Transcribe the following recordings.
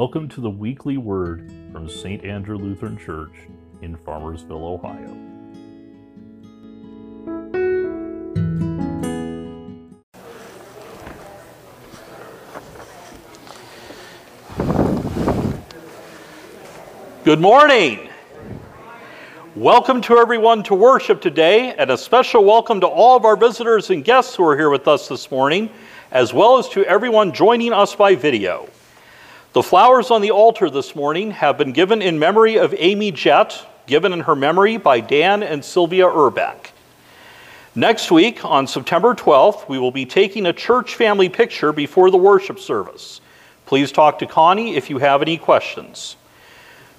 Welcome to the weekly word from St. Andrew Lutheran Church in Farmersville, Ohio. Good morning. Welcome to everyone to worship today, and a special welcome to all of our visitors and guests who are here with us this morning, as well as to everyone joining us by video. The flowers on the altar this morning have been given in memory of Amy Jett, given in her memory by Dan and Sylvia Urbeck. Next week, on September 12th, we will be taking a church family picture before the worship service. Please talk to Connie if you have any questions.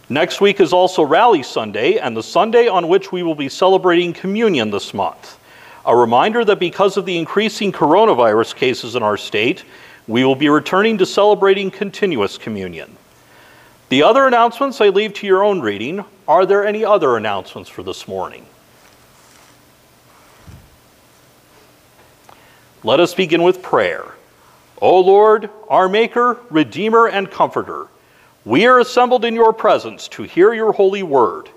Next week is also Rally Sunday, and the Sunday on which we will be celebrating communion this month. A reminder that because of the increasing coronavirus cases in our state, we will be returning to celebrating continuous communion. The other announcements I leave to your own reading. Are there any other announcements for this morning? Let us begin with prayer. O Lord, our Maker, Redeemer, and Comforter, we are assembled in your presence to hear your holy word.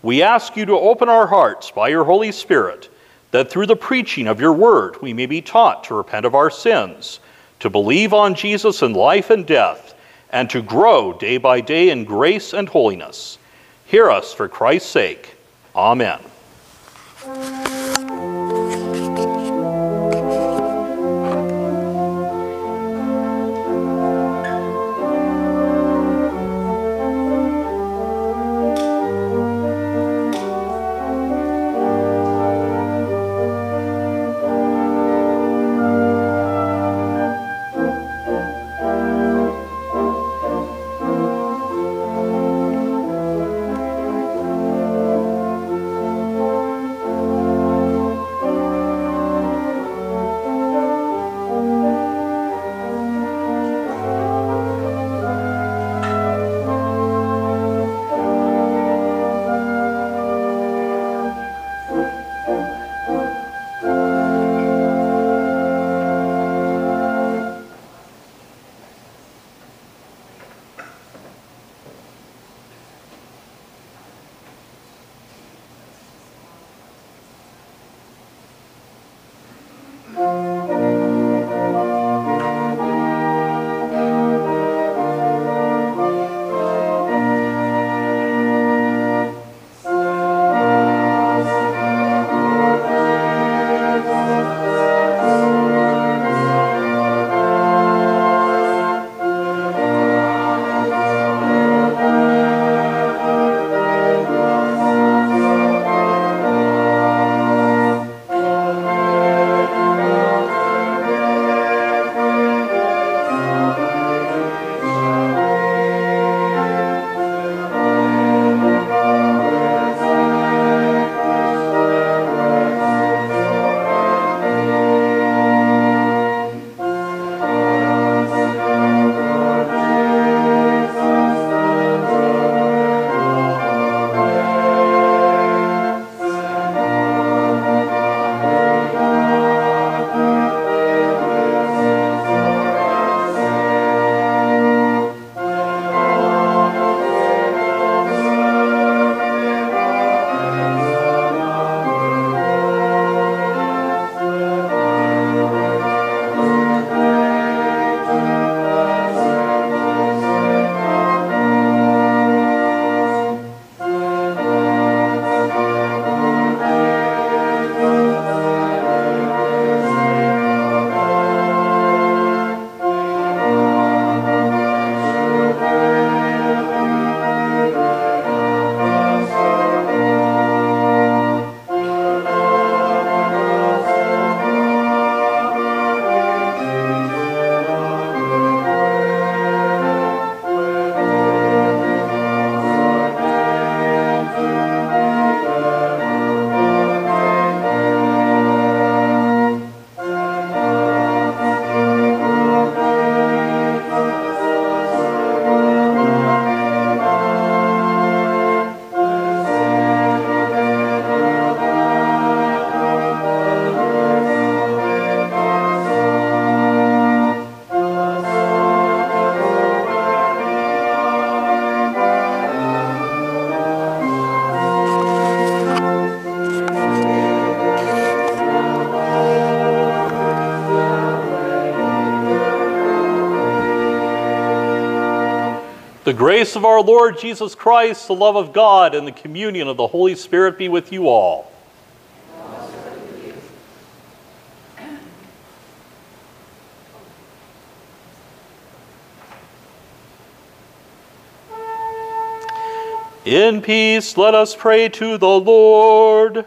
We ask you to open our hearts by your Holy Spirit, that through the preaching of your word we may be taught to repent of our sins, to believe on Jesus in life and death, and to grow day by day in grace and holiness. Hear us for Christ's sake. Amen. The grace of our Lord Jesus Christ, the love of God, and the communion of the Holy Spirit be with you all. In peace, let us pray to the Lord.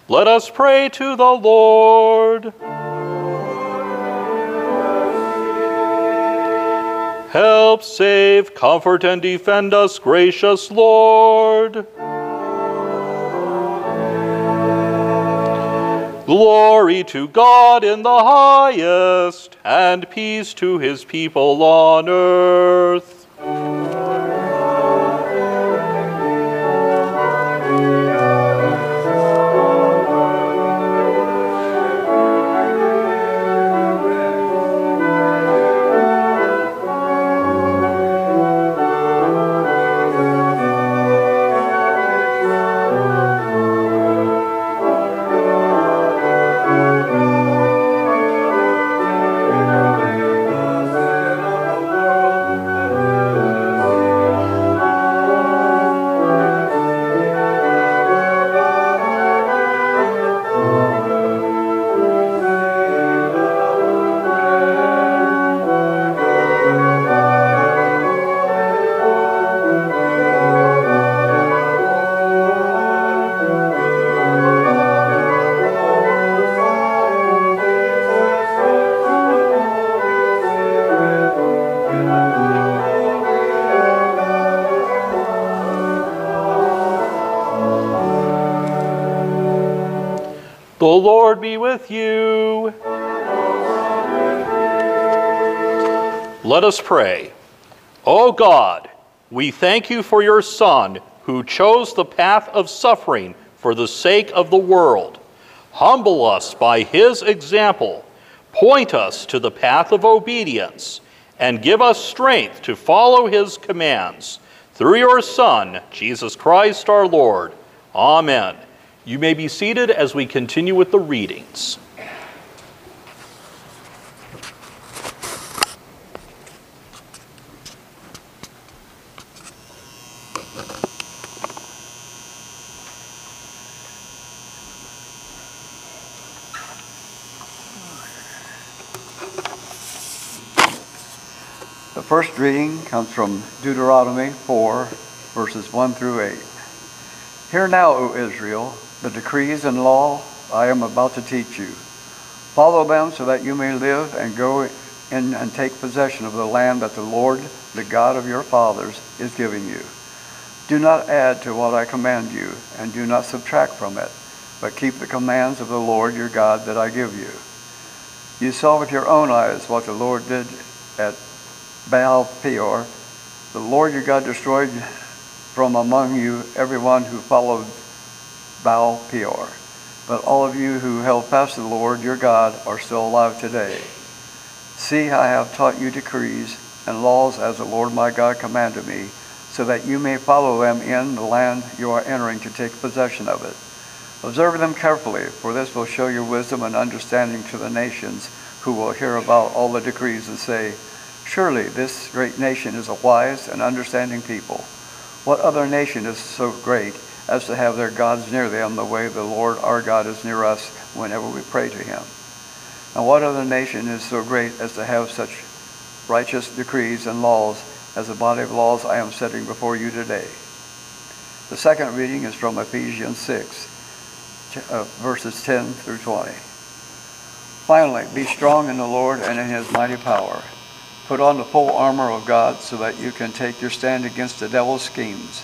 let us pray to the Lord. Help, save, comfort, and defend us, gracious Lord. Glory to God in the highest, and peace to his people on earth. Lord be with you. Let us pray. O God, we thank you for your Son, who chose the path of suffering for the sake of the world. Humble us by his example, point us to the path of obedience, and give us strength to follow his commands. Through your Son, Jesus Christ our Lord. Amen. You may be seated as we continue with the readings. The first reading comes from Deuteronomy 4, verses 1 through 8. Hear now, O Israel, the decrees and law I am about to teach you. Follow them so that you may live and go in and take possession of the land that the Lord, the God of your fathers, is giving you. Do not add to what I command you, and do not subtract from it, but keep the commands of the Lord your God that I give you. You saw with your own eyes what the Lord did at Baal Peor. The Lord your God destroyed from among you everyone who followed Baal Peor. But all of you who held fast to the Lord your God are still alive today. See, I have taught you decrees and laws as the Lord my God commanded me, so that you may follow them in the land you are entering to take possession of it. Observe them carefully, for this will show your wisdom and understanding to the nations who will hear about all the decrees and say, Surely this great nation is a wise and understanding people. What other nation is so great as to have their gods near them the way the Lord our God is near us whenever we pray to him? And what other nation is so great as to have such righteous decrees and laws as the body of laws I am setting before you today? The second reading is from Ephesians 6, uh, verses 10 through 20. Finally, be strong in the Lord and in his mighty power. Put on the full armor of God so that you can take your stand against the devil's schemes.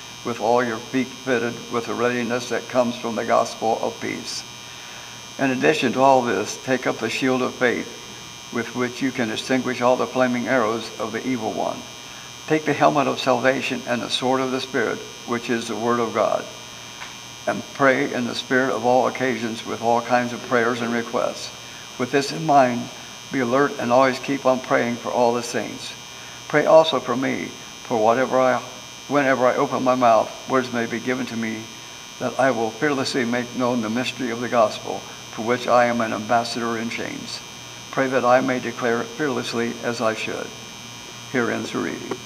with all your feet fitted with the readiness that comes from the gospel of peace. In addition to all this, take up the shield of faith, with which you can extinguish all the flaming arrows of the evil one. Take the helmet of salvation and the sword of the Spirit, which is the Word of God, and pray in the Spirit of all occasions with all kinds of prayers and requests. With this in mind, be alert and always keep on praying for all the saints. Pray also for me, for whatever I, whenever I open my mouth, words may be given to me, that I will fearlessly make known the mystery of the gospel, for which I am an ambassador in chains. Pray that I may declare it fearlessly as I should. Here ends the reading.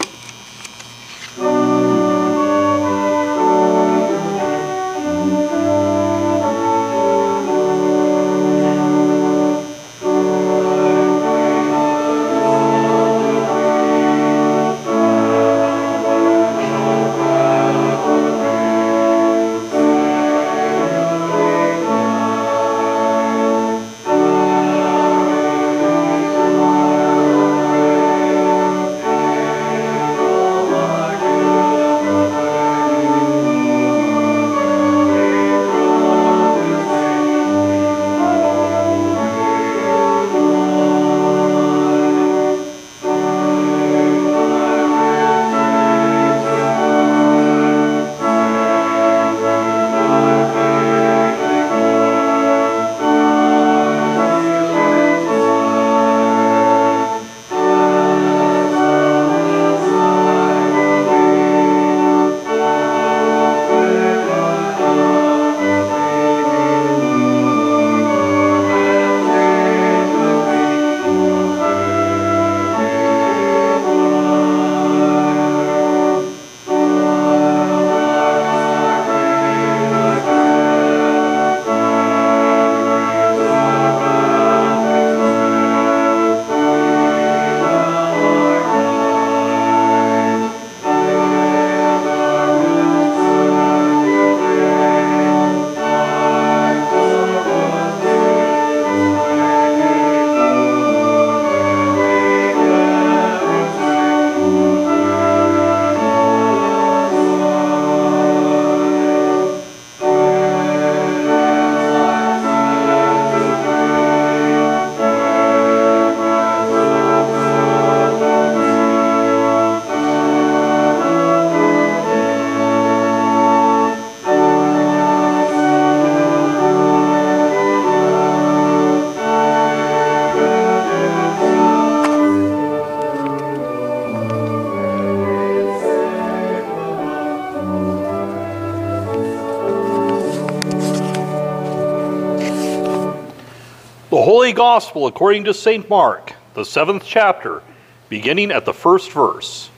Gospel according to St. Mark, the seventh chapter, beginning at the first verse.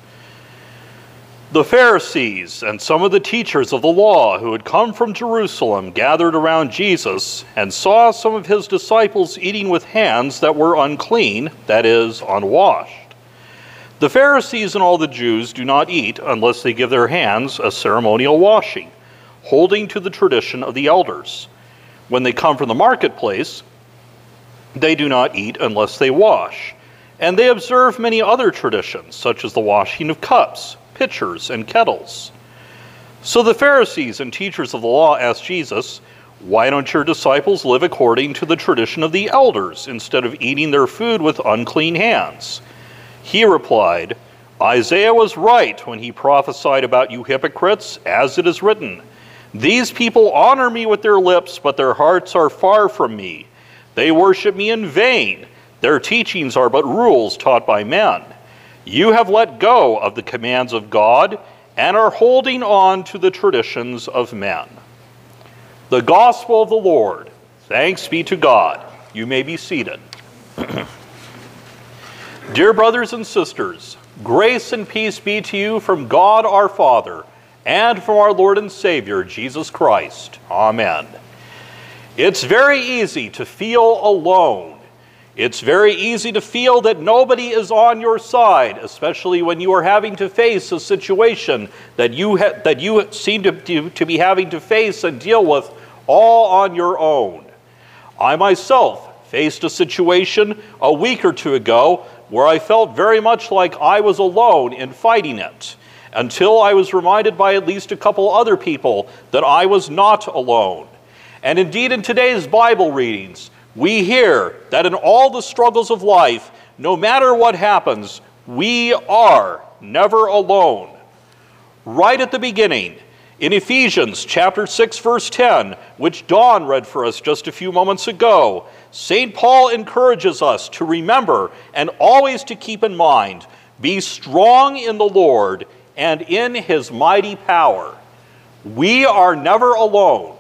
The Pharisees and some of the teachers of the law who had come from Jerusalem gathered around Jesus and saw some of his disciples eating with hands that were unclean, that is, unwashed. The Pharisees and all the Jews do not eat unless they give their hands a ceremonial washing, holding to the tradition of the elders. When they come from the marketplace, they do not eat unless they wash. And they observe many other traditions, such as the washing of cups, pitchers, and kettles. So the Pharisees and teachers of the law asked Jesus, Why don't your disciples live according to the tradition of the elders instead of eating their food with unclean hands? He replied, Isaiah was right when he prophesied about you hypocrites, as it is written, These people honor me with their lips, but their hearts are far from me. They worship me in vain. Their teachings are but rules taught by men. You have let go of the commands of God and are holding on to the traditions of men. The gospel of the Lord. Thanks be to God. You may be seated. Dear brothers and sisters, grace and peace be to you from God our Father and from our Lord and Savior, Jesus Christ. Amen. It's very easy to feel alone. It's very easy to feel that nobody is on your side, especially when you are having to face a situation that you, ha- that you seem to, to, to be having to face and deal with all on your own. I myself faced a situation a week or two ago where I felt very much like I was alone in fighting it until I was reminded by at least a couple other people that I was not alone. And indeed, in today's Bible readings, we hear that in all the struggles of life, no matter what happens, we are never alone. Right at the beginning, in Ephesians chapter 6 verse 10, which Dawn read for us just a few moments ago, St. Paul encourages us to remember and always to keep in mind, be strong in the Lord and in his mighty power. We are never alone.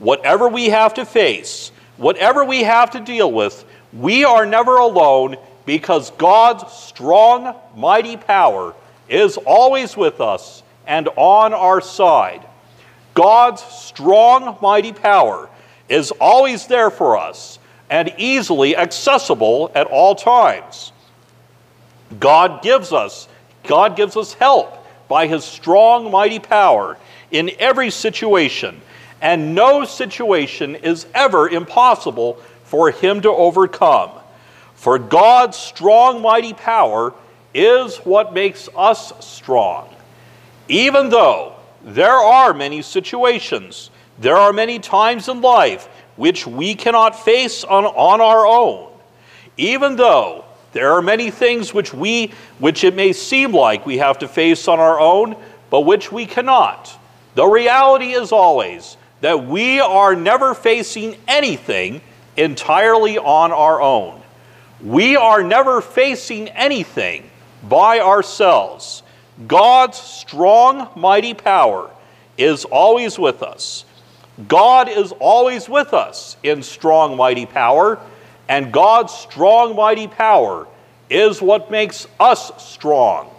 Whatever we have to face, whatever we have to deal with, we are never alone because God's strong, mighty power is always with us and on our side. God's strong, mighty power is always there for us and easily accessible at all times. God gives us, God gives us help by his strong, mighty power in every situation and no situation is ever impossible for him to overcome. For God's strong, mighty power is what makes us strong. Even though there are many situations, there are many times in life which we cannot face on, on our own, even though there are many things which we which it may seem like we have to face on our own, but which we cannot. The reality is always that we are never facing anything entirely on our own. We are never facing anything by ourselves. God's strong, mighty power is always with us. God is always with us in strong, mighty power, and God's strong, mighty power is what makes us strong.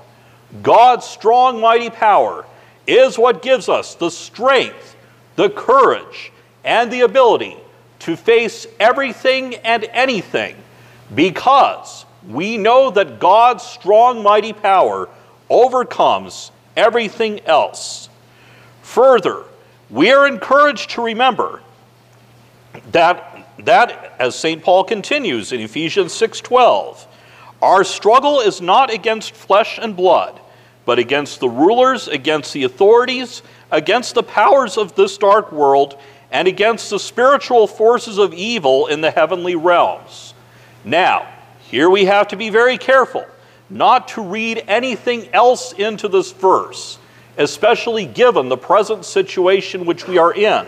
God's strong, mighty power is what gives us the strength the courage, and the ability to face everything and anything because we know that God's strong, mighty power overcomes everything else. Further, we are encouraged to remember that, that as St. Paul continues in Ephesians 6:12, our struggle is not against flesh and blood, but against the rulers, against the authorities, against the powers of this dark world and against the spiritual forces of evil in the heavenly realms. Now, here we have to be very careful not to read anything else into this verse, especially given the present situation which we are in.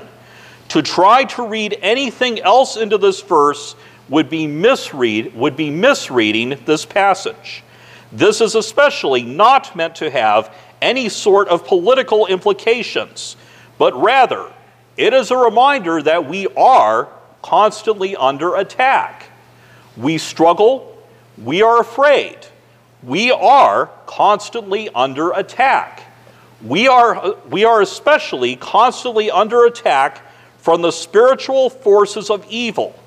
To try to read anything else into this verse would be misread would be misreading this passage. This is especially not meant to have any sort of political implications, but rather it is a reminder that we are constantly under attack. We struggle, we are afraid, we are constantly under attack. We are, we are especially constantly under attack from the spiritual forces of evil.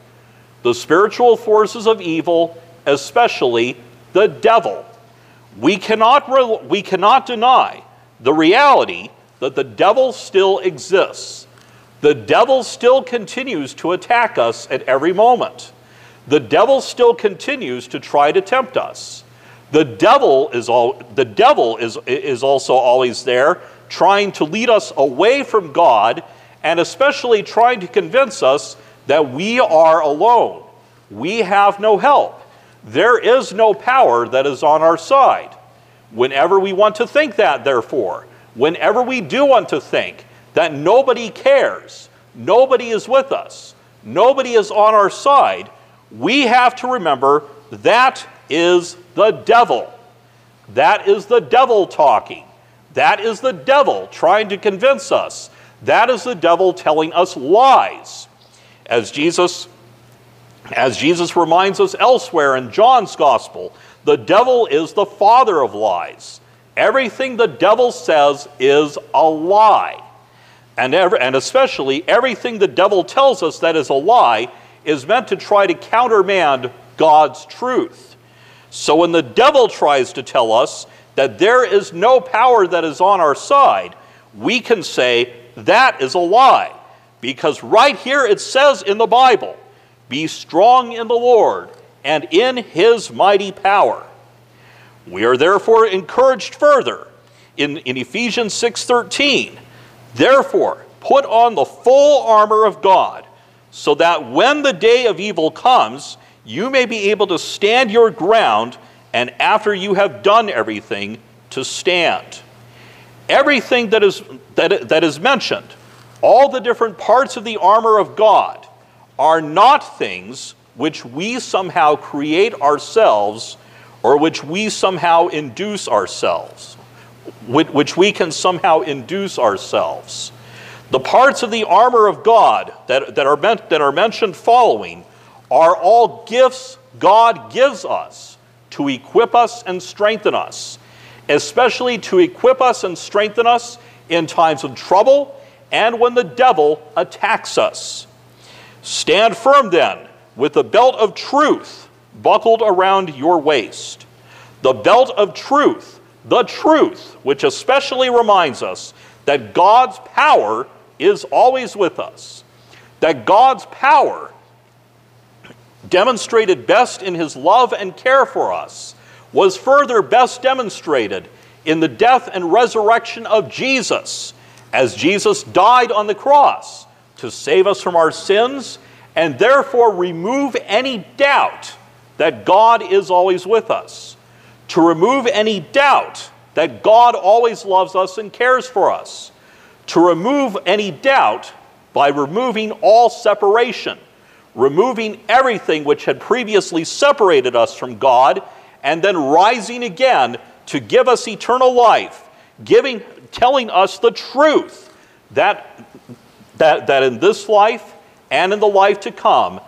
The spiritual forces of evil, especially the devil. We cannot, we cannot deny the reality that the devil still exists. The devil still continues to attack us at every moment. The devil still continues to try to tempt us. The devil is, all, the devil is, is also always there, trying to lead us away from God and especially trying to convince us that we are alone. We have no help. There is no power that is on our side. Whenever we want to think that, therefore, whenever we do want to think that nobody cares, nobody is with us, nobody is on our side, we have to remember that is the devil. That is the devil talking. That is the devil trying to convince us. That is the devil telling us lies. As Jesus as Jesus reminds us elsewhere in John's gospel, the devil is the father of lies. Everything the devil says is a lie. And, every, and especially everything the devil tells us that is a lie is meant to try to countermand God's truth. So when the devil tries to tell us that there is no power that is on our side, we can say that is a lie. Because right here it says in the Bible, be strong in the Lord and in his mighty power. We are therefore encouraged further in, in Ephesians 6:13. Therefore, put on the full armor of God, so that when the day of evil comes, you may be able to stand your ground, and after you have done everything, to stand. Everything that is, that, that is mentioned, all the different parts of the armor of God, are not things which we somehow create ourselves or which we somehow induce ourselves, which we can somehow induce ourselves. The parts of the armor of God that, that, are, meant, that are mentioned following are all gifts God gives us to equip us and strengthen us, especially to equip us and strengthen us in times of trouble and when the devil attacks us. Stand firm then with the belt of truth buckled around your waist. The belt of truth, the truth, which especially reminds us that God's power is always with us. That God's power, demonstrated best in his love and care for us, was further best demonstrated in the death and resurrection of Jesus, as Jesus died on the cross to save us from our sins and therefore remove any doubt that God is always with us, to remove any doubt that God always loves us and cares for us, to remove any doubt by removing all separation, removing everything which had previously separated us from God, and then rising again to give us eternal life, giving, telling us the truth that, that, that in this life and in the life to come,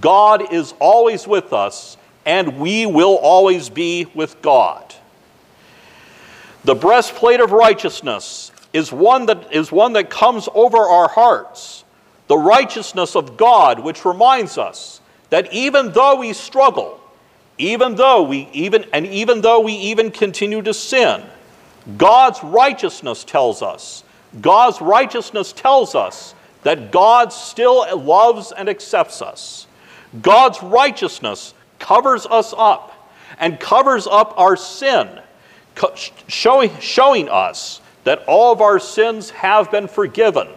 God is always with us, and we will always be with God. The breastplate of righteousness is one that, is one that comes over our hearts. The righteousness of God, which reminds us that even though we struggle, even though we even and even though we even continue to sin, God's righteousness tells us, God's righteousness tells us that God still loves and accepts us. God's righteousness covers us up and covers up our sin, showing, showing us that all of our sins have been forgiven,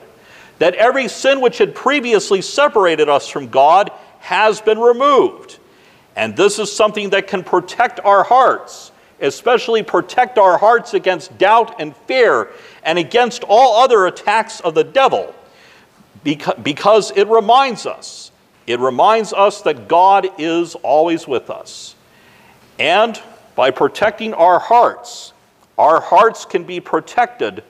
that every sin which had previously separated us from God has been removed. And this is something that can protect our hearts, especially protect our hearts against doubt and fear and against all other attacks of the devil because it reminds us. It reminds us that God is always with us. And by protecting our hearts, our hearts can be protected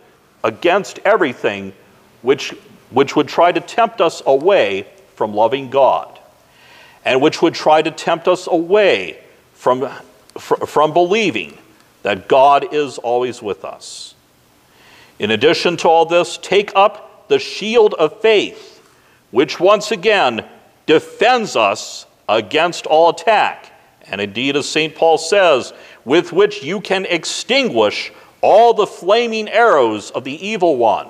against everything which, which would try to tempt us away from loving God and which would try to tempt us away from, from believing that God is always with us. In addition to all this, take up the shield of faith, which once again defends us against all attack. And indeed, as St. Paul says, with which you can extinguish all the flaming arrows of the evil one.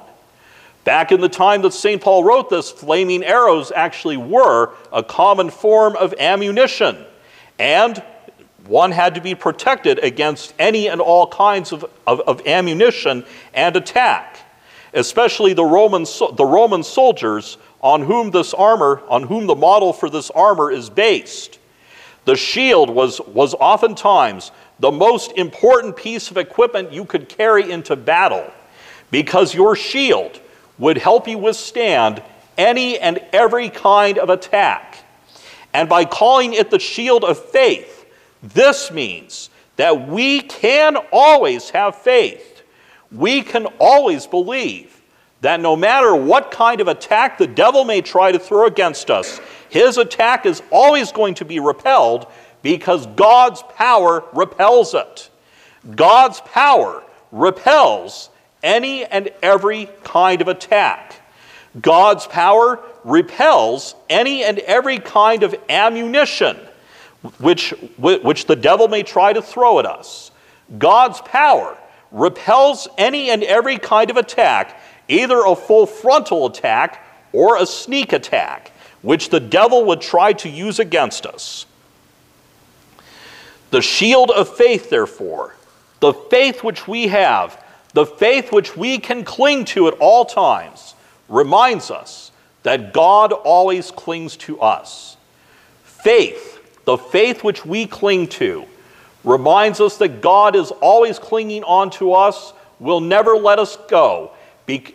Back in the time that St. Paul wrote this, flaming arrows actually were a common form of ammunition. And one had to be protected against any and all kinds of, of, of ammunition and attack especially the Roman, the Roman soldiers on whom this armor, on whom the model for this armor is based. The shield was, was oftentimes the most important piece of equipment you could carry into battle because your shield would help you withstand any and every kind of attack. And by calling it the shield of faith, this means that we can always have faith we can always believe that no matter what kind of attack the devil may try to throw against us, his attack is always going to be repelled because God's power repels it. God's power repels any and every kind of attack. God's power repels any and every kind of ammunition which, which the devil may try to throw at us. God's power repels any and every kind of attack, either a full frontal attack or a sneak attack, which the devil would try to use against us. The shield of faith, therefore, the faith which we have, the faith which we can cling to at all times, reminds us that God always clings to us. Faith, the faith which we cling to, reminds us that God is always clinging on to us, will never let us go,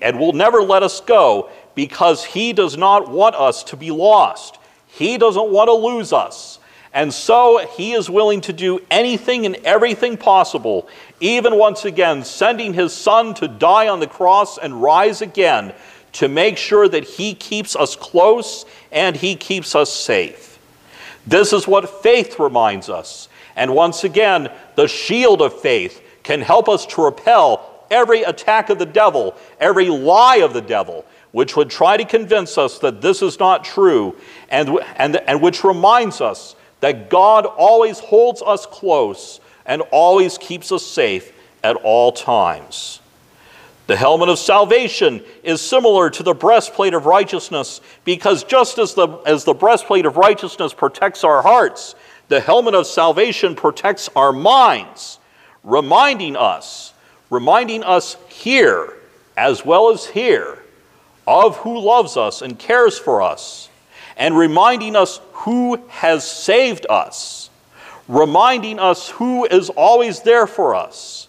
and will never let us go because He does not want us to be lost. He doesn't want to lose us. And so He is willing to do anything and everything possible, even once again, sending His Son to die on the cross and rise again to make sure that He keeps us close and He keeps us safe. This is what faith reminds us. And once again, the shield of faith can help us to repel every attack of the devil, every lie of the devil, which would try to convince us that this is not true, and, and, and which reminds us that God always holds us close and always keeps us safe at all times. The helmet of salvation is similar to the breastplate of righteousness because just as the, as the breastplate of righteousness protects our hearts, the helmet of salvation protects our minds, reminding us, reminding us here as well as here of who loves us and cares for us, and reminding us who has saved us, reminding us who is always there for us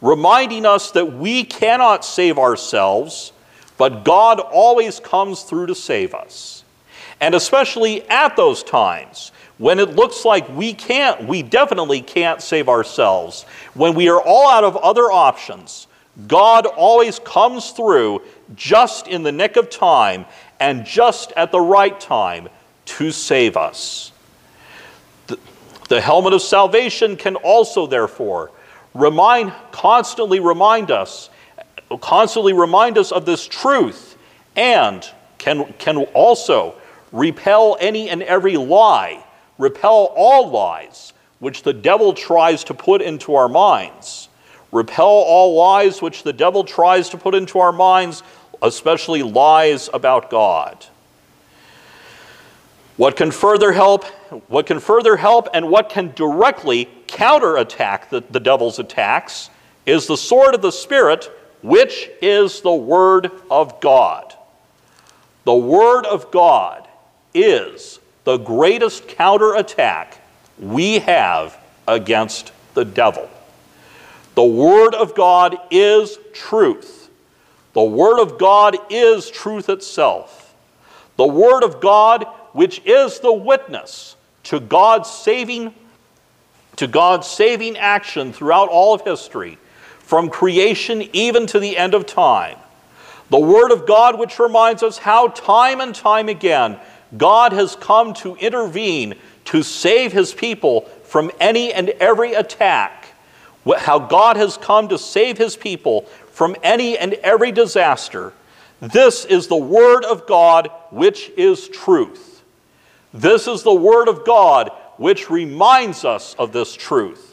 reminding us that we cannot save ourselves, but God always comes through to save us. And especially at those times when it looks like we can't, we definitely can't save ourselves, when we are all out of other options, God always comes through just in the nick of time and just at the right time to save us. The, the helmet of salvation can also, therefore, remind, constantly remind us, constantly remind us of this truth, and can, can also repel any and every lie, repel all lies which the devil tries to put into our minds. Repel all lies which the devil tries to put into our minds, especially lies about God. What can further help? What can further help and what can directly counterattack the, the devil's attacks is the sword of the Spirit, which is the Word of God. The Word of God is the greatest counterattack we have against the devil. The Word of God is truth. The Word of God is truth itself. The Word of God, which is the witness to God's saving to God's saving action throughout all of history, from creation even to the end of time. The Word of God, which reminds us how time and time again God has come to intervene to save His people from any and every attack. How God has come to save His people from any and every disaster. This is the Word of God, which is truth. This is the Word of God, which reminds us of this truth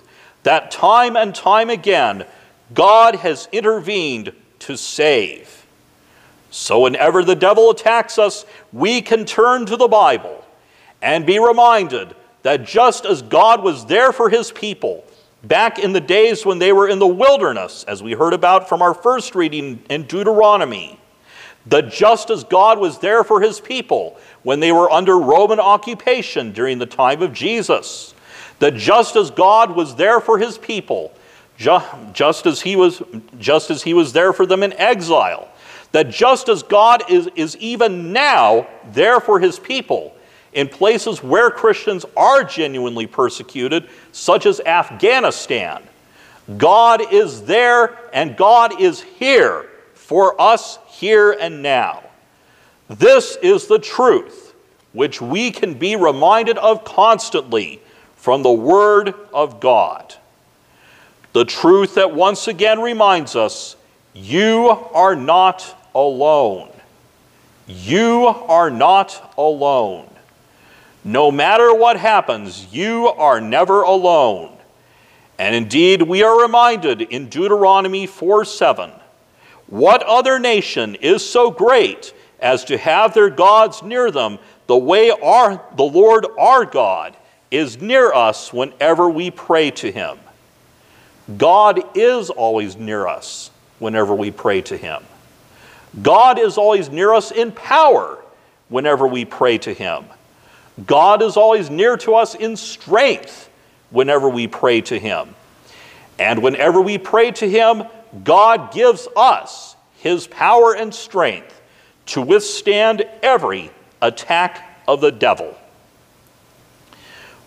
that time and time again, God has intervened to save. So, whenever the devil attacks us, we can turn to the Bible and be reminded that just as God was there for his people back in the days when they were in the wilderness, as we heard about from our first reading in Deuteronomy, that just as God was there for his people when they were under Roman occupation during the time of Jesus, that just as God was there for his people, just as he was, just as he was there for them in exile, that just as God is, is even now there for his people in places where Christians are genuinely persecuted, such as Afghanistan, God is there and God is here for us here and now. This is the truth which we can be reminded of constantly from the Word of God. The truth that once again reminds us you are not alone. You are not alone. No matter what happens, you are never alone. And indeed, we are reminded in Deuteronomy 4 7 what other nation is so great as to have their gods near them the way our, the Lord our God is near us whenever we pray to him? God is always near us whenever we pray to him. God is always near us in power whenever we pray to him. God is always near to us in strength whenever we pray to him. And whenever we pray to him, God gives us his power and strength to withstand every attack of the devil.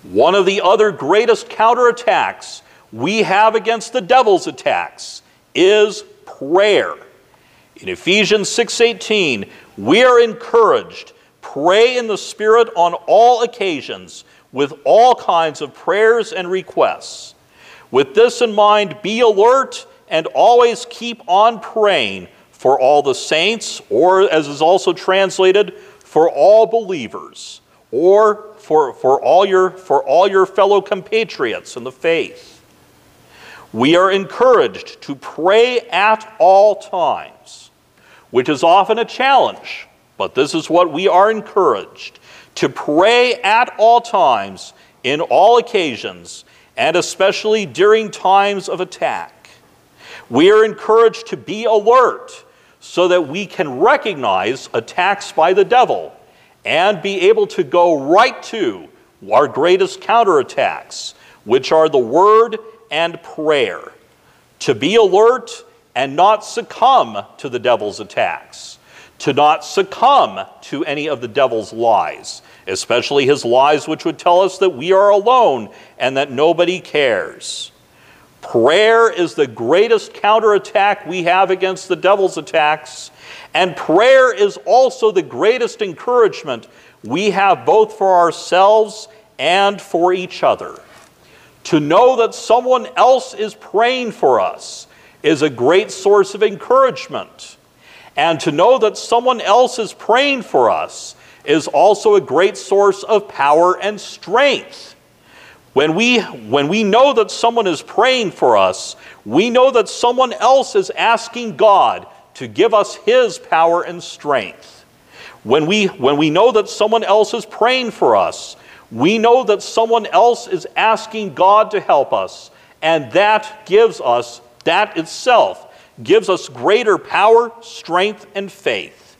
One of the other greatest counterattacks we have against the devil's attacks is prayer. In Ephesians 6:18, we are encouraged pray in the spirit on all occasions with all kinds of prayers and requests. With this in mind, be alert and always keep on praying for all the saints, or as is also translated, for all believers, or for, for, all, your, for all your fellow compatriots in the faith. We are encouraged to pray at all times, which is often a challenge, but this is what we are encouraged to pray at all times, in all occasions, and especially during times of attack. We are encouraged to be alert so that we can recognize attacks by the devil and be able to go right to our greatest counterattacks, which are the word and prayer. To be alert and not succumb to the devil's attacks, to not succumb to any of the devil's lies, especially his lies which would tell us that we are alone and that nobody cares. Prayer is the greatest counterattack we have against the devil's attacks, and prayer is also the greatest encouragement we have both for ourselves and for each other. To know that someone else is praying for us is a great source of encouragement. And to know that someone else is praying for us is also a great source of power and strength. When we, when we know that someone is praying for us, we know that someone else is asking God to give us his power and strength. When we, when we know that someone else is praying for us, we know that someone else is asking God to help us, and that gives us, that itself gives us greater power, strength, and faith.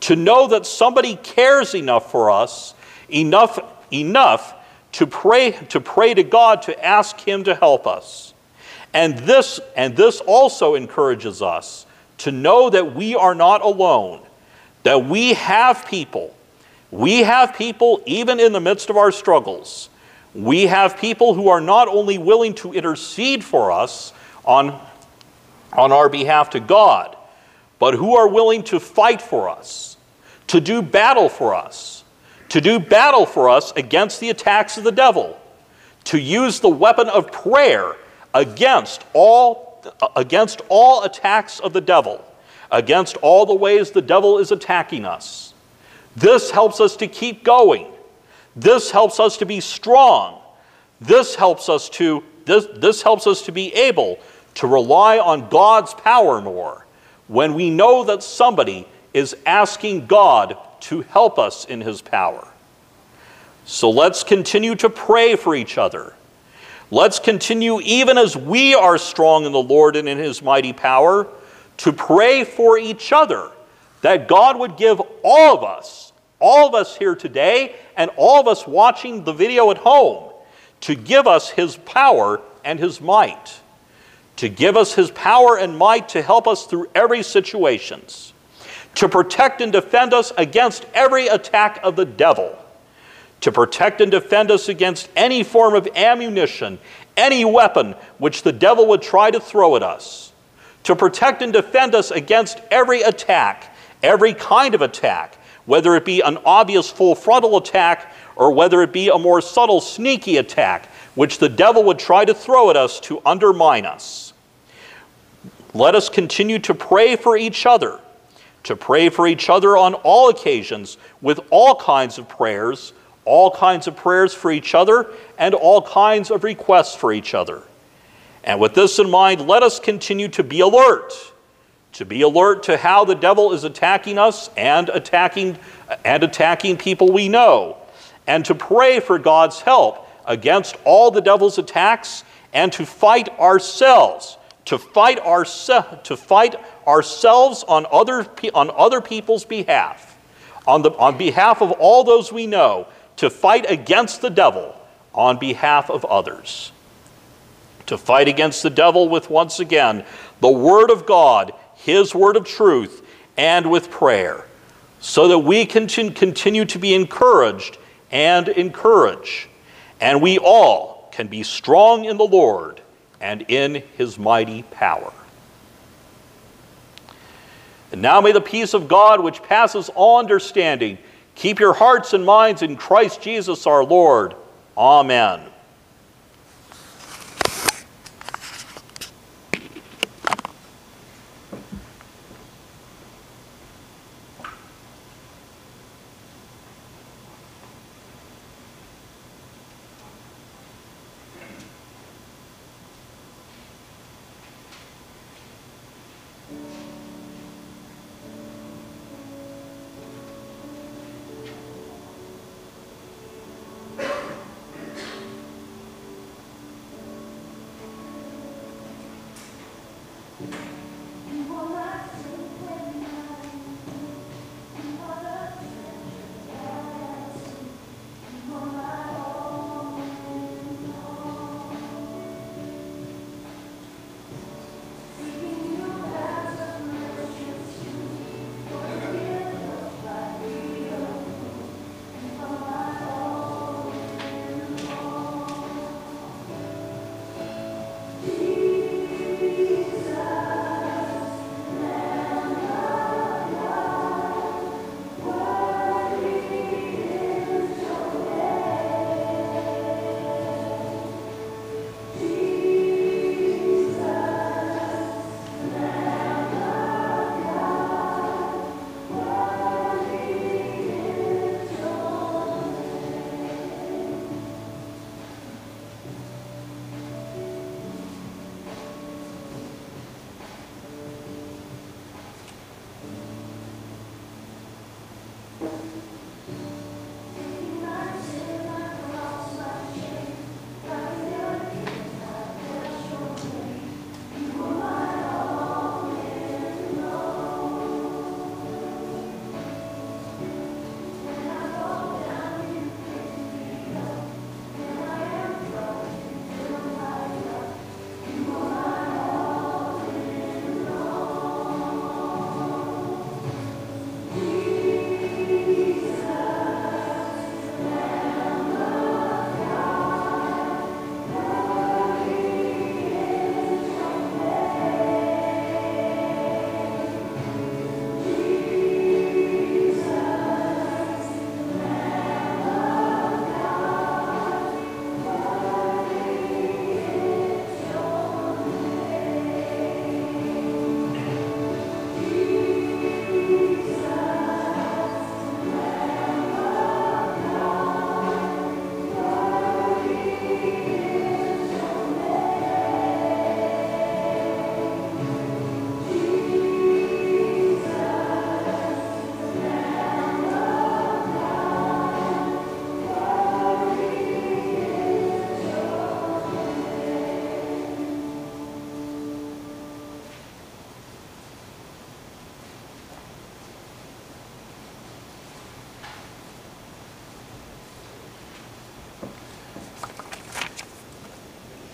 To know that somebody cares enough for us, enough, enough to pray to pray to God to ask him to help us. And this and this also encourages us to know that we are not alone, that we have people. We have people even in the midst of our struggles. We have people who are not only willing to intercede for us on, on our behalf to God, but who are willing to fight for us, to do battle for us to do battle for us against the attacks of the devil, to use the weapon of prayer against all, against all attacks of the devil, against all the ways the devil is attacking us. This helps us to keep going. This helps us to be strong. This helps us to this, this helps us to be able to rely on God's power more when we know that somebody is asking God to help us in his power. So let's continue to pray for each other. Let's continue, even as we are strong in the Lord and in his mighty power, to pray for each other that God would give all of us, all of us here today, and all of us watching the video at home, to give us his power and his might. To give us his power and might to help us through every situations to protect and defend us against every attack of the devil, to protect and defend us against any form of ammunition, any weapon which the devil would try to throw at us, to protect and defend us against every attack, every kind of attack, whether it be an obvious full frontal attack or whether it be a more subtle, sneaky attack, which the devil would try to throw at us to undermine us. Let us continue to pray for each other to pray for each other on all occasions with all kinds of prayers, all kinds of prayers for each other, and all kinds of requests for each other. And with this in mind, let us continue to be alert, to be alert to how the devil is attacking us and attacking and attacking people we know, and to pray for God's help against all the devil's attacks and to fight ourselves, to fight ourselves, to fight ourselves on other, on other people's behalf, on, the, on behalf of all those we know, to fight against the devil on behalf of others. To fight against the devil with, once again, the Word of God, His Word of truth, and with prayer, so that we can continue to be encouraged and encourage. And we all can be strong in the Lord and in his mighty power. And now may the peace of God, which passes all understanding, keep your hearts and minds in Christ Jesus our Lord. Amen.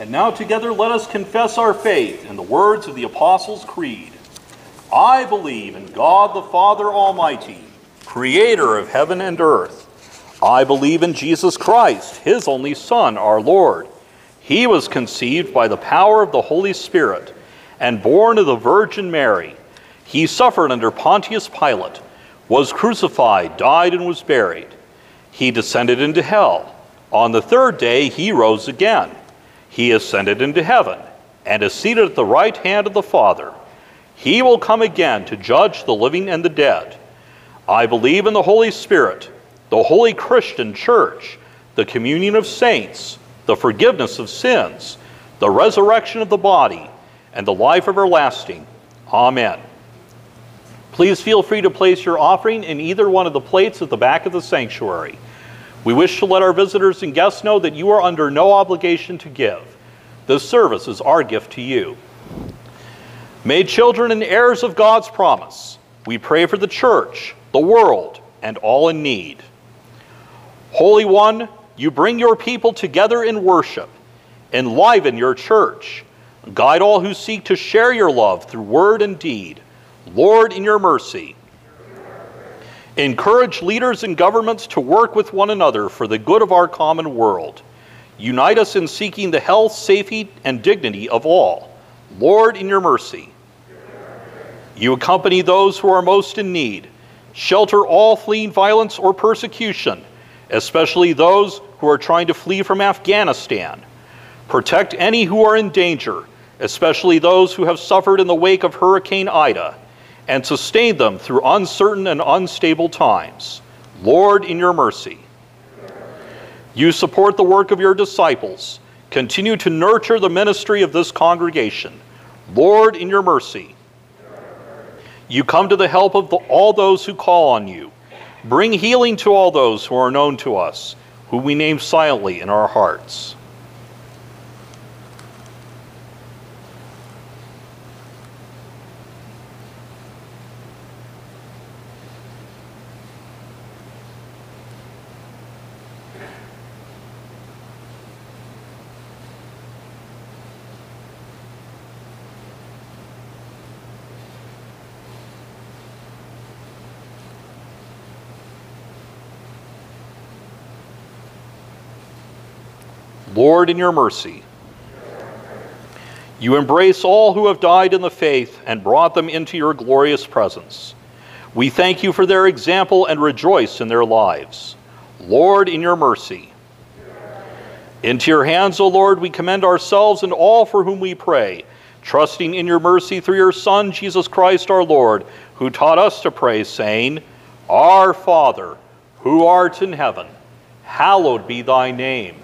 And now together let us confess our faith in the words of the Apostles' Creed. I believe in God the Father Almighty, creator of heaven and earth. I believe in Jesus Christ, his only Son, our Lord. He was conceived by the power of the Holy Spirit and born of the Virgin Mary. He suffered under Pontius Pilate, was crucified, died, and was buried. He descended into hell. On the third day, he rose again. He ascended into heaven and is seated at the right hand of the Father. He will come again to judge the living and the dead. I believe in the Holy Spirit, the holy Christian church, the communion of saints, the forgiveness of sins, the resurrection of the body, and the life everlasting. Amen. Please feel free to place your offering in either one of the plates at the back of the sanctuary. We wish to let our visitors and guests know that you are under no obligation to give. This service is our gift to you. Made children and heirs of God's promise, we pray for the church, the world, and all in need. Holy One, you bring your people together in worship. Enliven your church. Guide all who seek to share your love through word and deed. Lord, in your mercy. Encourage leaders and governments to work with one another for the good of our common world. Unite us in seeking the health, safety, and dignity of all. Lord, in your mercy. You accompany those who are most in need. Shelter all fleeing violence or persecution, especially those who are trying to flee from Afghanistan. Protect any who are in danger, especially those who have suffered in the wake of Hurricane Ida and sustain them through uncertain and unstable times. Lord, in your mercy. You support the work of your disciples. Continue to nurture the ministry of this congregation. Lord, in your mercy. You come to the help of the, all those who call on you. Bring healing to all those who are known to us, who we name silently in our hearts. Lord, in your mercy. You embrace all who have died in the faith and brought them into your glorious presence. We thank you for their example and rejoice in their lives. Lord, in your mercy. Into your hands, O Lord, we commend ourselves and all for whom we pray, trusting in your mercy through your Son, Jesus Christ our Lord, who taught us to pray, saying, Our Father, who art in heaven, hallowed be thy name.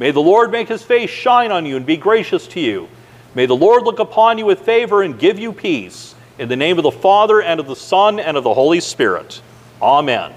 May the Lord make his face shine on you and be gracious to you. May the Lord look upon you with favor and give you peace. In the name of the Father, and of the Son, and of the Holy Spirit. Amen.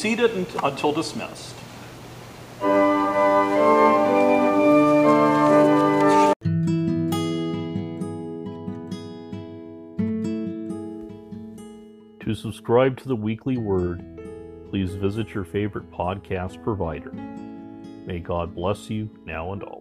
seated until dismissed. To subscribe to the Weekly Word, please visit your favorite podcast provider. May God bless you now and always.